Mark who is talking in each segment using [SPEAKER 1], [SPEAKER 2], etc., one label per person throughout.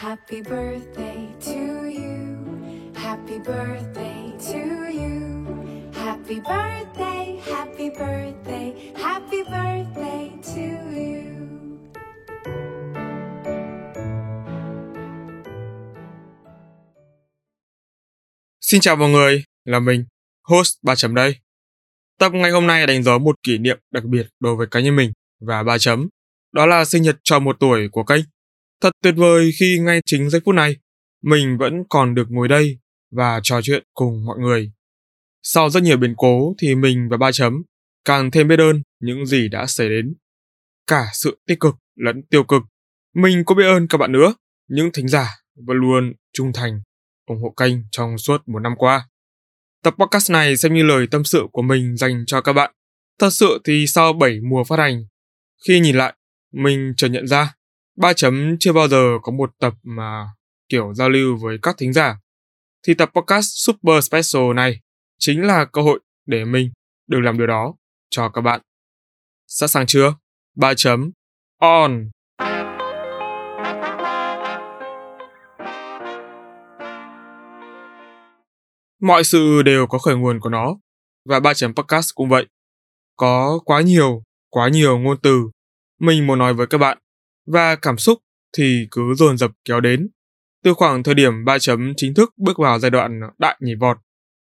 [SPEAKER 1] Happy birthday to you. Happy birthday to you. Happy birthday, happy birthday, happy birthday to you.
[SPEAKER 2] Xin chào mọi người, là mình, host 3 chấm đây. Tập ngày hôm nay đánh dấu một kỷ niệm đặc biệt đối với cá nhân mình và 3 chấm. Đó là sinh nhật tròn một tuổi của kênh. Thật tuyệt vời khi ngay chính giây phút này, mình vẫn còn được ngồi đây và trò chuyện cùng mọi người. Sau rất nhiều biến cố thì mình và ba chấm càng thêm biết ơn những gì đã xảy đến. Cả sự tích cực lẫn tiêu cực. Mình có biết ơn các bạn nữa, những thính giả vẫn luôn trung thành ủng hộ kênh trong suốt một năm qua. Tập podcast này xem như lời tâm sự của mình dành cho các bạn. Thật sự thì sau 7 mùa phát hành, khi nhìn lại, mình chợt nhận ra, ba chấm chưa bao giờ có một tập mà kiểu giao lưu với các thính giả. Thì tập podcast Super Special này chính là cơ hội để mình được làm điều đó cho các bạn. Sẵn sàng chưa? Ba chấm on. Mọi sự đều có khởi nguồn của nó, và ba chấm podcast cũng vậy. Có quá nhiều, quá nhiều ngôn từ mình muốn nói với các bạn, và cảm xúc thì cứ dồn dập kéo đến. Từ khoảng thời điểm ba chấm chính thức bước vào giai đoạn đại nhảy vọt,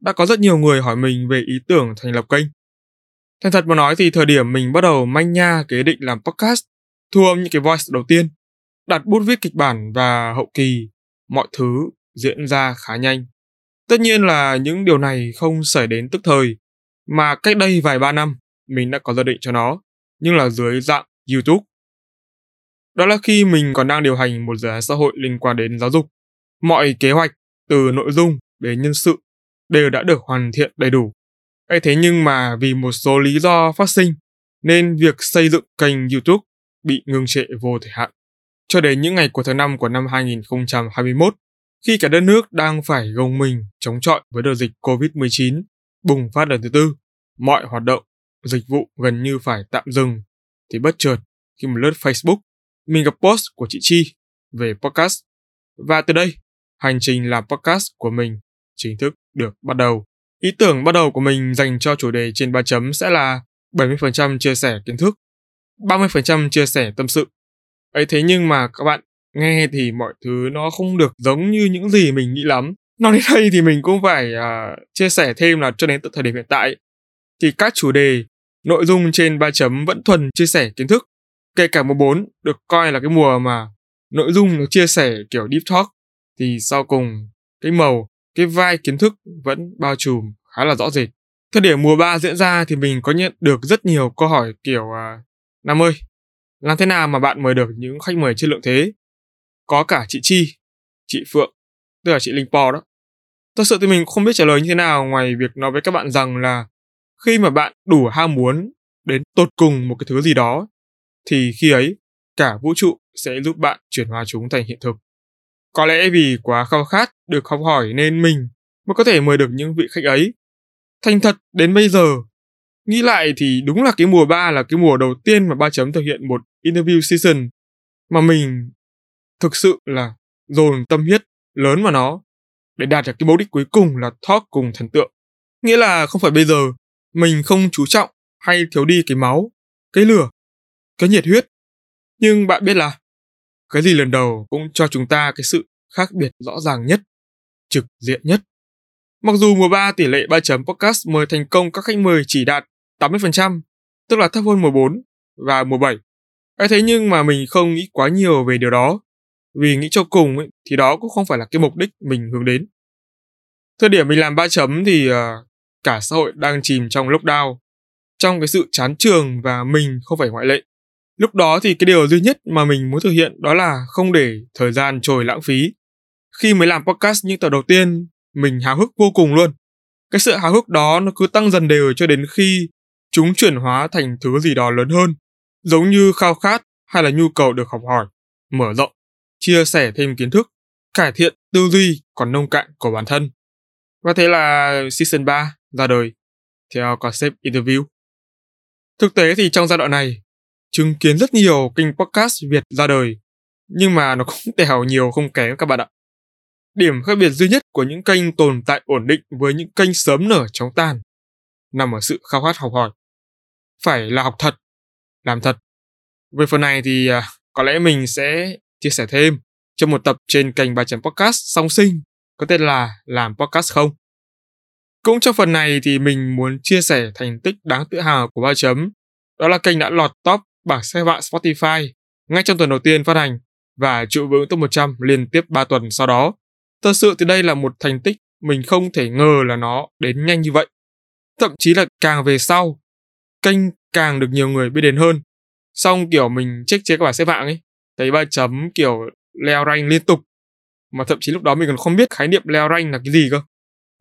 [SPEAKER 2] đã có rất nhiều người hỏi mình về ý tưởng thành lập kênh. Thành thật mà nói thì thời điểm mình bắt đầu manh nha kế định làm podcast, thu âm những cái voice đầu tiên, đặt bút viết kịch bản và hậu kỳ, mọi thứ diễn ra khá nhanh. Tất nhiên là những điều này không xảy đến tức thời, mà cách đây vài ba năm mình đã có gia định cho nó, nhưng là dưới dạng YouTube. Đó là khi mình còn đang điều hành một dự án xã hội liên quan đến giáo dục. Mọi kế hoạch, từ nội dung đến nhân sự, đều đã được hoàn thiện đầy đủ. ấy thế nhưng mà vì một số lý do phát sinh, nên việc xây dựng kênh YouTube bị ngừng trệ vô thời hạn. Cho đến những ngày của tháng 5 của năm 2021, khi cả đất nước đang phải gồng mình chống chọi với đợt dịch COVID-19 bùng phát lần thứ tư, mọi hoạt động, dịch vụ gần như phải tạm dừng, thì bất chợt khi một lướt Facebook, mình gặp post của chị Chi về podcast. Và từ đây, hành trình làm podcast của mình chính thức được bắt đầu. Ý tưởng bắt đầu của mình dành cho chủ đề trên 3 chấm sẽ là 70% chia sẻ kiến thức, 30% chia sẻ tâm sự. ấy thế nhưng mà các bạn nghe thì mọi thứ nó không được giống như những gì mình nghĩ lắm nói đến đây thì mình cũng phải uh, chia sẻ thêm là cho đến tận thời điểm hiện tại thì các chủ đề nội dung trên 3 chấm vẫn thuần chia sẻ kiến thức kể cả mùa 4 được coi là cái mùa mà nội dung nó chia sẻ kiểu deep talk thì sau cùng cái màu cái vai kiến thức vẫn bao trùm khá là rõ rệt thời điểm mùa 3 diễn ra thì mình có nhận được rất nhiều câu hỏi kiểu uh, Nam ơi, làm thế nào mà bạn mời được những khách mời chất lượng thế? có cả chị Chi, chị Phượng, tức là chị Linh Po đó. Thật sự thì mình không biết trả lời như thế nào ngoài việc nói với các bạn rằng là khi mà bạn đủ ham muốn đến tột cùng một cái thứ gì đó thì khi ấy cả vũ trụ sẽ giúp bạn chuyển hóa chúng thành hiện thực. Có lẽ vì quá khao khát được học hỏi nên mình mới có thể mời được những vị khách ấy. Thành thật đến bây giờ, nghĩ lại thì đúng là cái mùa 3 là cái mùa đầu tiên mà ba chấm thực hiện một interview season mà mình thực sự là dồn tâm huyết lớn vào nó để đạt được cái mục đích cuối cùng là talk cùng thần tượng. Nghĩa là không phải bây giờ mình không chú trọng hay thiếu đi cái máu, cái lửa, cái nhiệt huyết. Nhưng bạn biết là cái gì lần đầu cũng cho chúng ta cái sự khác biệt rõ ràng nhất, trực diện nhất. Mặc dù mùa 3 tỷ lệ 3 chấm podcast mời thành công các khách mời chỉ đạt 80%, tức là thấp hơn mùa 4 và mùa 7. Ấy thế nhưng mà mình không nghĩ quá nhiều về điều đó vì nghĩ cho cùng ấy, thì đó cũng không phải là cái mục đích mình hướng đến. Thời điểm mình làm ba chấm thì uh, cả xã hội đang chìm trong lockdown, trong cái sự chán trường và mình không phải ngoại lệ. Lúc đó thì cái điều duy nhất mà mình muốn thực hiện đó là không để thời gian trôi lãng phí. Khi mới làm podcast những tập đầu tiên, mình háo hức vô cùng luôn. Cái sự háo hức đó nó cứ tăng dần đều cho đến khi chúng chuyển hóa thành thứ gì đó lớn hơn, giống như khao khát hay là nhu cầu được học hỏi, mở rộng chia sẻ thêm kiến thức, cải thiện tư duy còn nông cạn của bản thân. Và thế là Season 3 ra đời theo concept interview. Thực tế thì trong giai đoạn này, chứng kiến rất nhiều kênh podcast Việt ra đời nhưng mà nó cũng tèo nhiều không kém các bạn ạ. Điểm khác biệt duy nhất của những kênh tồn tại ổn định với những kênh sớm nở chóng tàn nằm ở sự khao khát học hỏi. Phải là học thật, làm thật. Về phần này thì à, có lẽ mình sẽ chia sẻ thêm trong một tập trên kênh bài chấm podcast song sinh có tên là Làm Podcast Không. Cũng trong phần này thì mình muốn chia sẻ thành tích đáng tự hào của ba chấm. Đó là kênh đã lọt top bảng xếp hạng Spotify ngay trong tuần đầu tiên phát hành và trụ vững top 100 liên tiếp 3 tuần sau đó. Thật sự thì đây là một thành tích mình không thể ngờ là nó đến nhanh như vậy. Thậm chí là càng về sau, kênh càng được nhiều người biết đến hơn. Xong kiểu mình check chế các bảng xếp hạng ấy, thấy ba chấm kiểu leo rank liên tục. Mà thậm chí lúc đó mình còn không biết khái niệm leo rank là cái gì cơ.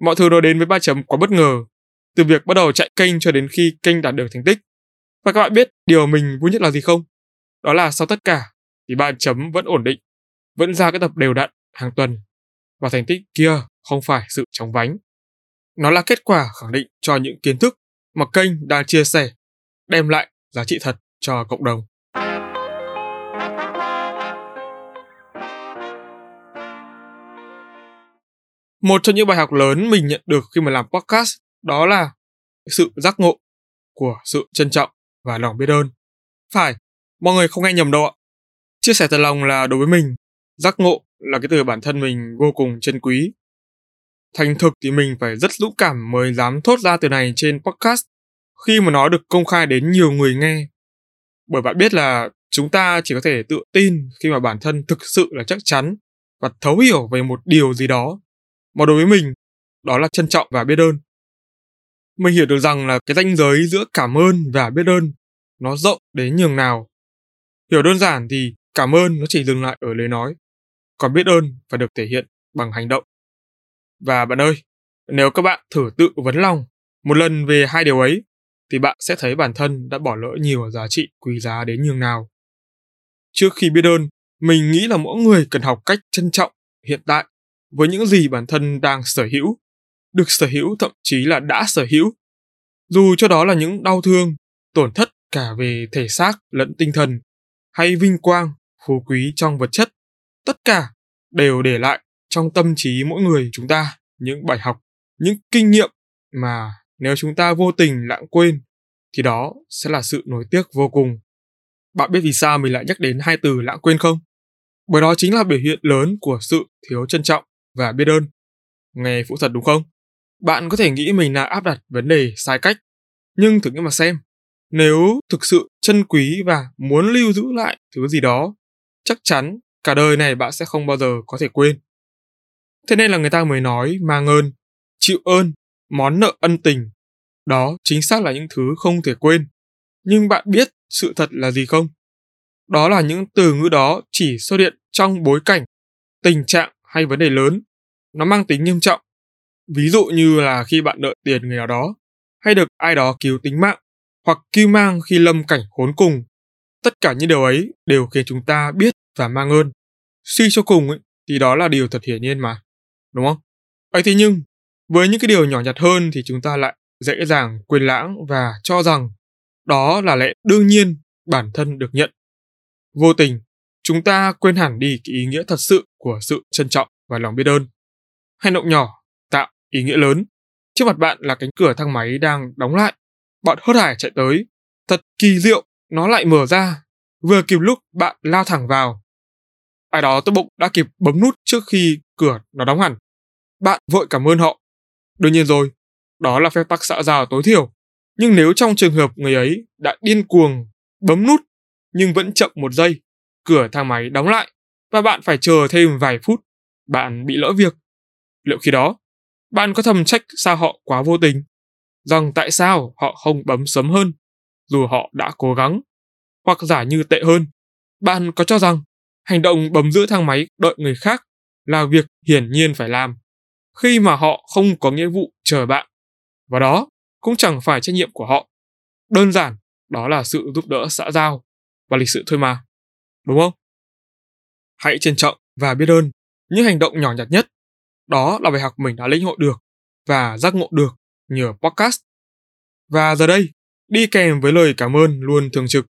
[SPEAKER 2] Mọi thứ đó đến với ba chấm quá bất ngờ. Từ việc bắt đầu chạy kênh cho đến khi kênh đạt được thành tích. Và các bạn biết điều mình vui nhất là gì không? Đó là sau tất cả thì ba chấm vẫn ổn định, vẫn ra cái tập đều đặn hàng tuần. Và thành tích kia không phải sự chóng vánh. Nó là kết quả khẳng định cho những kiến thức mà kênh đang chia sẻ, đem lại giá trị thật cho cộng đồng. Một trong những bài học lớn mình nhận được khi mà làm podcast đó là sự giác ngộ của sự trân trọng và lòng biết ơn. Phải, mọi người không nghe nhầm đâu ạ. Chia sẻ thật lòng là đối với mình, giác ngộ là cái từ bản thân mình vô cùng trân quý. Thành thực thì mình phải rất dũng cảm mới dám thốt ra từ này trên podcast khi mà nó được công khai đến nhiều người nghe. Bởi bạn biết là chúng ta chỉ có thể tự tin khi mà bản thân thực sự là chắc chắn và thấu hiểu về một điều gì đó mà đối với mình đó là trân trọng và biết ơn mình hiểu được rằng là cái ranh giới giữa cảm ơn và biết ơn nó rộng đến nhường nào. Hiểu đơn giản thì cảm ơn nó chỉ dừng lại ở lời nói còn biết ơn phải được thể hiện bằng hành động. Và bạn ơi nếu các bạn thử tự vấn lòng một lần về hai điều ấy thì bạn sẽ thấy bản thân đã bỏ lỡ nhiều giá trị quý giá đến nhường nào. Trước khi biết ơn mình nghĩ là mỗi người cần học cách trân trọng hiện tại với những gì bản thân đang sở hữu, được sở hữu thậm chí là đã sở hữu. Dù cho đó là những đau thương, tổn thất cả về thể xác lẫn tinh thần, hay vinh quang, phú quý trong vật chất, tất cả đều để lại trong tâm trí mỗi người chúng ta những bài học, những kinh nghiệm mà nếu chúng ta vô tình lãng quên thì đó sẽ là sự nối tiếc vô cùng. Bạn biết vì sao mình lại nhắc đến hai từ lãng quên không? Bởi đó chính là biểu hiện lớn của sự thiếu trân trọng và biết ơn. Nghe phụ thật đúng không? Bạn có thể nghĩ mình là áp đặt vấn đề sai cách, nhưng thử nghĩ mà xem. Nếu thực sự chân quý và muốn lưu giữ lại thứ gì đó, chắc chắn cả đời này bạn sẽ không bao giờ có thể quên. Thế nên là người ta mới nói mang ơn, chịu ơn, món nợ ân tình. Đó chính xác là những thứ không thể quên. Nhưng bạn biết sự thật là gì không? Đó là những từ ngữ đó chỉ xuất hiện trong bối cảnh, tình trạng hay vấn đề lớn, nó mang tính nghiêm trọng. Ví dụ như là khi bạn nợ tiền người nào đó, hay được ai đó cứu tính mạng, hoặc cứu mang khi lâm cảnh khốn cùng. Tất cả những điều ấy đều khiến chúng ta biết và mang ơn. Suy cho cùng ấy, thì đó là điều thật hiển nhiên mà, đúng không? ấy thế nhưng, với những cái điều nhỏ nhặt hơn thì chúng ta lại dễ dàng quên lãng và cho rằng đó là lẽ đương nhiên bản thân được nhận. Vô tình, chúng ta quên hẳn đi cái ý nghĩa thật sự của sự trân trọng và lòng biết ơn. Hành động nhỏ ý nghĩa lớn. Trước mặt bạn là cánh cửa thang máy đang đóng lại. Bạn hớt hải chạy tới. Thật kỳ diệu, nó lại mở ra. Vừa kịp lúc bạn lao thẳng vào. Ai đó tốt bụng đã kịp bấm nút trước khi cửa nó đóng hẳn. Bạn vội cảm ơn họ. Đương nhiên rồi, đó là phép tắc xã giao tối thiểu. Nhưng nếu trong trường hợp người ấy đã điên cuồng bấm nút nhưng vẫn chậm một giây, cửa thang máy đóng lại và bạn phải chờ thêm vài phút, bạn bị lỡ việc. Liệu khi đó, bạn có thầm trách sao họ quá vô tình? Rằng tại sao họ không bấm sớm hơn, dù họ đã cố gắng? Hoặc giả như tệ hơn, bạn có cho rằng hành động bấm giữ thang máy đợi người khác là việc hiển nhiên phải làm, khi mà họ không có nghĩa vụ chờ bạn. Và đó cũng chẳng phải trách nhiệm của họ. Đơn giản, đó là sự giúp đỡ xã giao và lịch sự thôi mà. Đúng không? Hãy trân trọng và biết ơn những hành động nhỏ nhặt nhất. Đó là bài học mình đã lĩnh hội được và giác ngộ được nhờ podcast. Và giờ đây, đi kèm với lời cảm ơn luôn thường trực,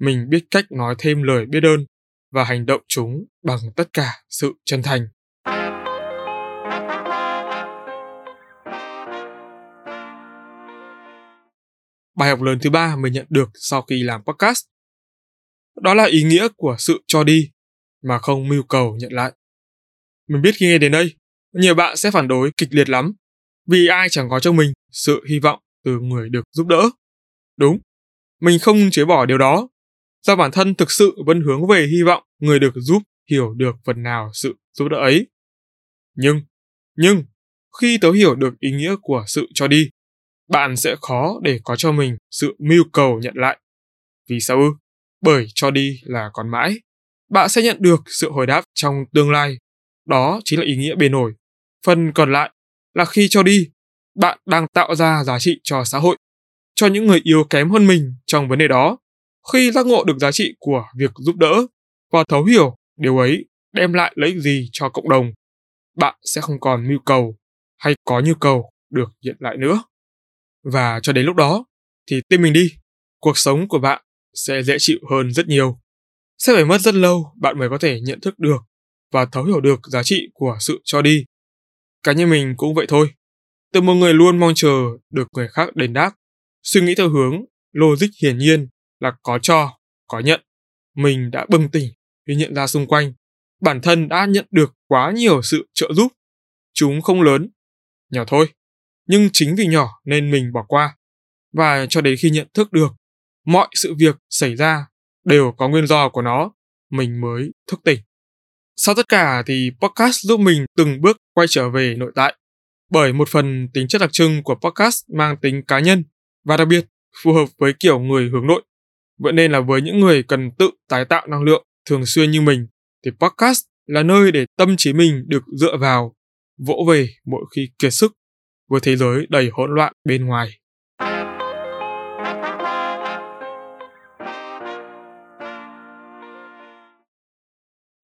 [SPEAKER 2] mình biết cách nói thêm lời biết ơn và hành động chúng bằng tất cả sự chân thành. Bài học lớn thứ ba mình nhận được sau khi làm podcast đó là ý nghĩa của sự cho đi mà không mưu cầu nhận lại. Mình biết khi nghe đến đây, nhiều bạn sẽ phản đối kịch liệt lắm vì ai chẳng có cho mình sự hy vọng từ người được giúp đỡ. Đúng, mình không chối bỏ điều đó, do bản thân thực sự vẫn hướng về hy vọng người được giúp hiểu được phần nào sự giúp đỡ ấy. Nhưng, nhưng, khi tớ hiểu được ý nghĩa của sự cho đi, bạn sẽ khó để có cho mình sự mưu cầu nhận lại. Vì sao ư? Bởi cho đi là còn mãi. Bạn sẽ nhận được sự hồi đáp trong tương lai. Đó chính là ý nghĩa bề nổi. Phần còn lại là khi cho đi, bạn đang tạo ra giá trị cho xã hội, cho những người yếu kém hơn mình trong vấn đề đó. Khi giác ngộ được giá trị của việc giúp đỡ và thấu hiểu điều ấy đem lại lợi ích gì cho cộng đồng, bạn sẽ không còn mưu cầu hay có nhu cầu được nhận lại nữa. Và cho đến lúc đó thì tin mình đi, cuộc sống của bạn sẽ dễ chịu hơn rất nhiều. Sẽ phải mất rất lâu bạn mới có thể nhận thức được và thấu hiểu được giá trị của sự cho đi. Cá nhân mình cũng vậy thôi. Từ một người luôn mong chờ được người khác đền đáp, suy nghĩ theo hướng logic hiển nhiên là có cho, có nhận. Mình đã bừng tỉnh khi nhận ra xung quanh, bản thân đã nhận được quá nhiều sự trợ giúp. Chúng không lớn, nhỏ thôi, nhưng chính vì nhỏ nên mình bỏ qua. Và cho đến khi nhận thức được mọi sự việc xảy ra đều có nguyên do của nó, mình mới thức tỉnh. Sau tất cả thì podcast giúp mình từng bước quay trở về nội tại. Bởi một phần tính chất đặc trưng của podcast mang tính cá nhân và đặc biệt phù hợp với kiểu người hướng nội. Vậy nên là với những người cần tự tái tạo năng lượng thường xuyên như mình thì podcast là nơi để tâm trí mình được dựa vào, vỗ về mỗi khi kiệt sức với thế giới đầy hỗn loạn bên ngoài.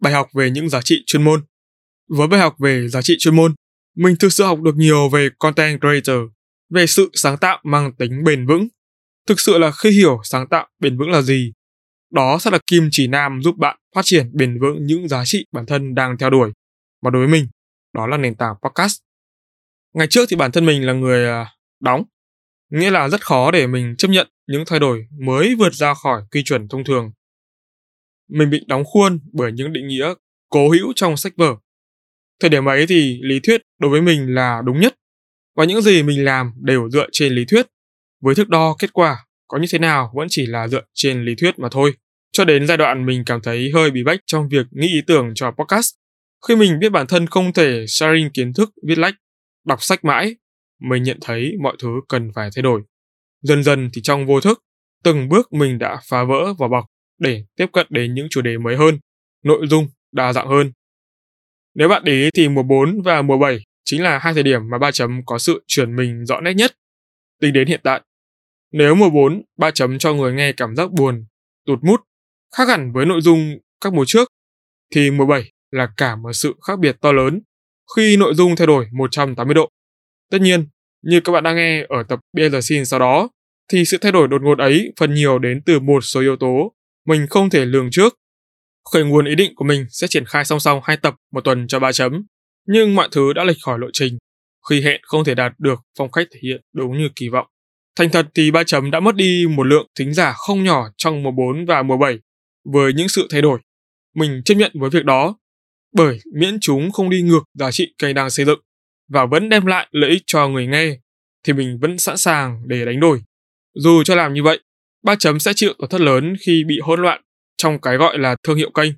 [SPEAKER 2] Bài học về những giá trị chuyên môn Với bài học về giá trị chuyên môn, mình thực sự học được nhiều về content creator, về sự sáng tạo mang tính bền vững. Thực sự là khi hiểu sáng tạo bền vững là gì, đó sẽ là kim chỉ nam giúp bạn phát triển bền vững những giá trị bản thân đang theo đuổi. Và đối với mình, đó là nền tảng podcast. Ngày trước thì bản thân mình là người à, đóng, nghĩa là rất khó để mình chấp nhận những thay đổi mới vượt ra khỏi quy chuẩn thông thường mình bị đóng khuôn bởi những định nghĩa cố hữu trong sách vở. Thời điểm ấy thì lý thuyết đối với mình là đúng nhất và những gì mình làm đều dựa trên lý thuyết. Với thước đo kết quả có như thế nào vẫn chỉ là dựa trên lý thuyết mà thôi. Cho đến giai đoạn mình cảm thấy hơi bị bách trong việc nghĩ ý tưởng cho podcast. Khi mình biết bản thân không thể sharing kiến thức viết lách, đọc sách mãi, mình nhận thấy mọi thứ cần phải thay đổi. Dần dần thì trong vô thức, từng bước mình đã phá vỡ vỏ bọc để tiếp cận đến những chủ đề mới hơn, nội dung đa dạng hơn. Nếu bạn để ý thì mùa 4 và mùa 7 chính là hai thời điểm mà ba chấm có sự chuyển mình rõ nét nhất. Tính đến hiện tại, nếu mùa 4 ba chấm cho người nghe cảm giác buồn, tụt mút, khác hẳn với nội dung các mùa trước, thì mùa 7 là cả một sự khác biệt to lớn khi nội dung thay đổi 180 độ. Tất nhiên, như các bạn đang nghe ở tập BLC sau đó, thì sự thay đổi đột ngột ấy phần nhiều đến từ một số yếu tố mình không thể lường trước. Khởi nguồn ý định của mình sẽ triển khai song song hai tập một tuần cho ba chấm, nhưng mọi thứ đã lệch khỏi lộ trình. Khi hẹn không thể đạt được, phong cách thể hiện đúng như kỳ vọng. Thành thật thì ba chấm đã mất đi một lượng thính giả không nhỏ trong mùa 4 và mùa 7 với những sự thay đổi. Mình chấp nhận với việc đó, bởi miễn chúng không đi ngược giá trị cây đang xây dựng và vẫn đem lại lợi ích cho người nghe, thì mình vẫn sẵn sàng để đánh đổi. Dù cho làm như vậy, ba chấm sẽ chịu tổn thất lớn khi bị hỗn loạn trong cái gọi là thương hiệu kênh.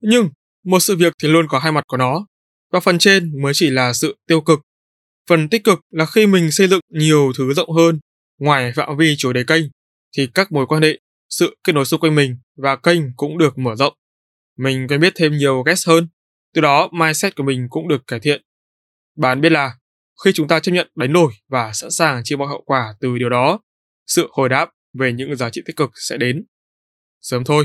[SPEAKER 2] Nhưng một sự việc thì luôn có hai mặt của nó, và phần trên mới chỉ là sự tiêu cực. Phần tích cực là khi mình xây dựng nhiều thứ rộng hơn ngoài phạm vi chủ đề kênh, thì các mối quan hệ, sự kết nối xung quanh mình và kênh cũng được mở rộng. Mình quen biết thêm nhiều guest hơn, từ đó mindset của mình cũng được cải thiện. Bạn biết là khi chúng ta chấp nhận đánh đổi và sẵn sàng chịu mọi hậu quả từ điều đó, sự hồi đáp về những giá trị tích cực sẽ đến. Sớm thôi.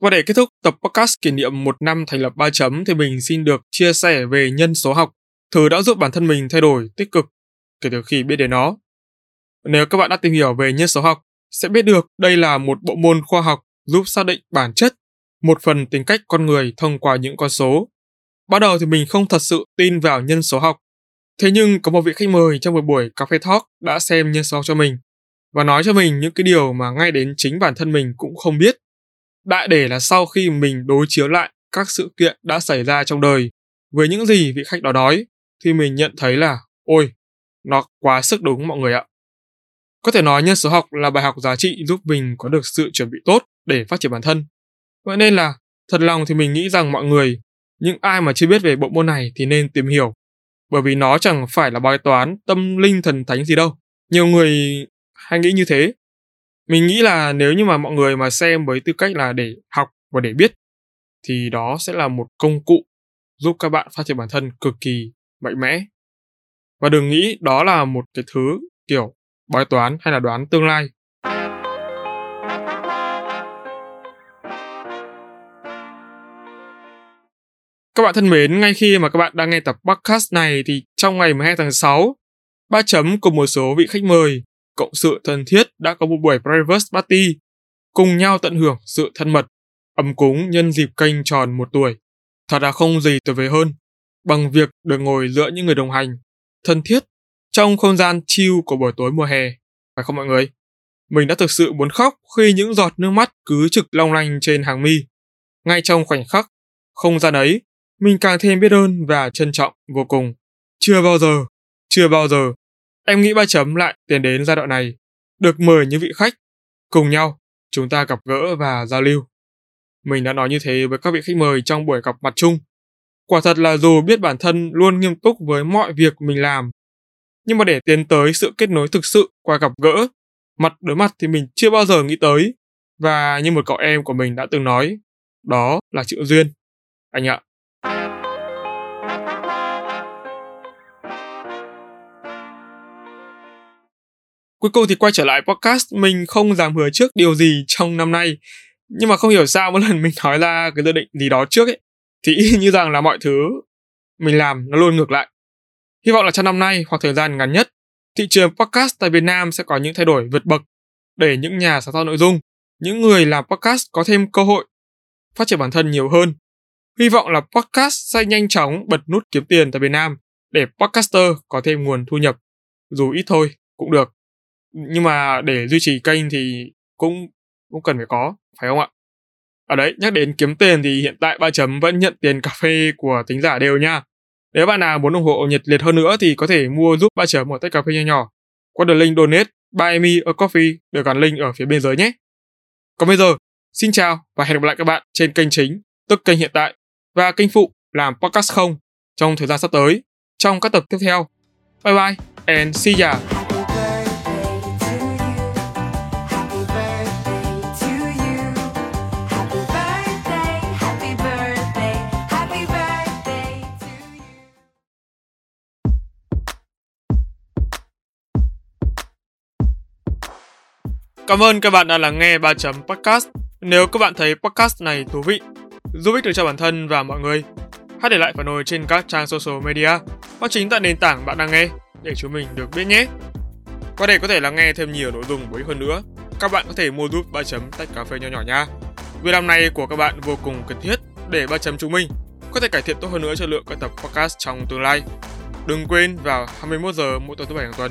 [SPEAKER 2] Và để kết thúc tập podcast kỷ niệm một năm thành lập 3 chấm thì mình xin được chia sẻ về nhân số học, thứ đã giúp bản thân mình thay đổi tích cực kể từ khi biết đến nó. Nếu các bạn đã tìm hiểu về nhân số học, sẽ biết được đây là một bộ môn khoa học giúp xác định bản chất, một phần tính cách con người thông qua những con số. Bắt đầu thì mình không thật sự tin vào nhân số học. Thế nhưng có một vị khách mời trong một buổi cà phê talk đã xem nhân số học cho mình và nói cho mình những cái điều mà ngay đến chính bản thân mình cũng không biết. Đại để là sau khi mình đối chiếu lại các sự kiện đã xảy ra trong đời với những gì vị khách đó nói thì mình nhận thấy là ôi, nó quá sức đúng mọi người ạ. Có thể nói nhân số học là bài học giá trị giúp mình có được sự chuẩn bị tốt để phát triển bản thân. Vậy nên là thật lòng thì mình nghĩ rằng mọi người, những ai mà chưa biết về bộ môn này thì nên tìm hiểu. Bởi vì nó chẳng phải là bài toán tâm linh thần thánh gì đâu. Nhiều người hay nghĩ như thế. Mình nghĩ là nếu như mà mọi người mà xem với tư cách là để học và để biết, thì đó sẽ là một công cụ giúp các bạn phát triển bản thân cực kỳ mạnh mẽ. Và đừng nghĩ đó là một cái thứ kiểu bói toán hay là đoán tương lai. Các bạn thân mến, ngay khi mà các bạn đang nghe tập podcast này thì trong ngày 12 tháng 6, ba chấm cùng một số vị khách mời cộng sự thân thiết đã có một buổi private party cùng nhau tận hưởng sự thân mật, ấm cúng nhân dịp kênh tròn một tuổi. Thật là không gì tuyệt vời hơn bằng việc được ngồi giữa những người đồng hành, thân thiết trong không gian chill của buổi tối mùa hè, phải không mọi người? Mình đã thực sự muốn khóc khi những giọt nước mắt cứ trực long lanh trên hàng mi. Ngay trong khoảnh khắc, không gian ấy, mình càng thêm biết ơn và trân trọng vô cùng. Chưa bao giờ, chưa bao giờ, em nghĩ ba chấm lại tiến đến giai đoạn này, được mời những vị khách, cùng nhau, chúng ta gặp gỡ và giao lưu. Mình đã nói như thế với các vị khách mời trong buổi gặp mặt chung. Quả thật là dù biết bản thân luôn nghiêm túc với mọi việc mình làm, nhưng mà để tiến tới sự kết nối thực sự qua gặp gỡ, mặt đối mặt thì mình chưa bao giờ nghĩ tới. Và như một cậu em của mình đã từng nói, đó là chữ duyên. Anh ạ. Cuối cùng thì quay trở lại podcast, mình không dám hứa trước điều gì trong năm nay. Nhưng mà không hiểu sao mỗi lần mình nói ra cái dự định gì đó trước ấy, thì y như rằng là mọi thứ mình làm nó luôn ngược lại. Hy vọng là trong năm nay hoặc thời gian ngắn nhất, thị trường podcast tại Việt Nam sẽ có những thay đổi vượt bậc để những nhà sáng tạo nội dung, những người làm podcast có thêm cơ hội phát triển bản thân nhiều hơn. Hy vọng là podcast sẽ nhanh chóng bật nút kiếm tiền tại Việt Nam để podcaster có thêm nguồn thu nhập, dù ít thôi cũng được. Nhưng mà để duy trì kênh thì cũng cũng cần phải có, phải không ạ? Ở đấy, nhắc đến kiếm tiền thì hiện tại ba chấm vẫn nhận tiền cà phê của tính giả đều nha. Nếu bạn nào muốn ủng hộ nhiệt liệt hơn nữa thì có thể mua giúp ba chấm một tách cà phê nhỏ nhỏ qua đường link donate buy me a coffee được gắn link ở phía bên dưới nhé. Còn bây giờ, xin chào và hẹn gặp lại các bạn trên kênh chính, tức kênh hiện tại và kênh phụ làm podcast không trong thời gian sắp tới trong các tập tiếp theo. Bye bye and see ya. Cảm ơn các bạn đã lắng nghe 3 chấm podcast. Nếu các bạn thấy podcast này thú vị, giúp ích được cho bản thân và mọi người, hãy để lại phản hồi trên các trang social media hoặc chính tại nền tảng bạn đang nghe để chúng mình được biết nhé. qua đây có thể lắng nghe thêm nhiều nội dung bổ ích hơn nữa, các bạn có thể mua giúp 3 chấm tách cà phê nhỏ nhỏ nha. Việc làm này của các bạn vô cùng cần thiết để 3 chấm chúng mình có thể cải thiện tốt hơn nữa chất lượng các tập podcast trong tương lai. Đừng quên vào 21 giờ mỗi tối thứ bảy hàng tuần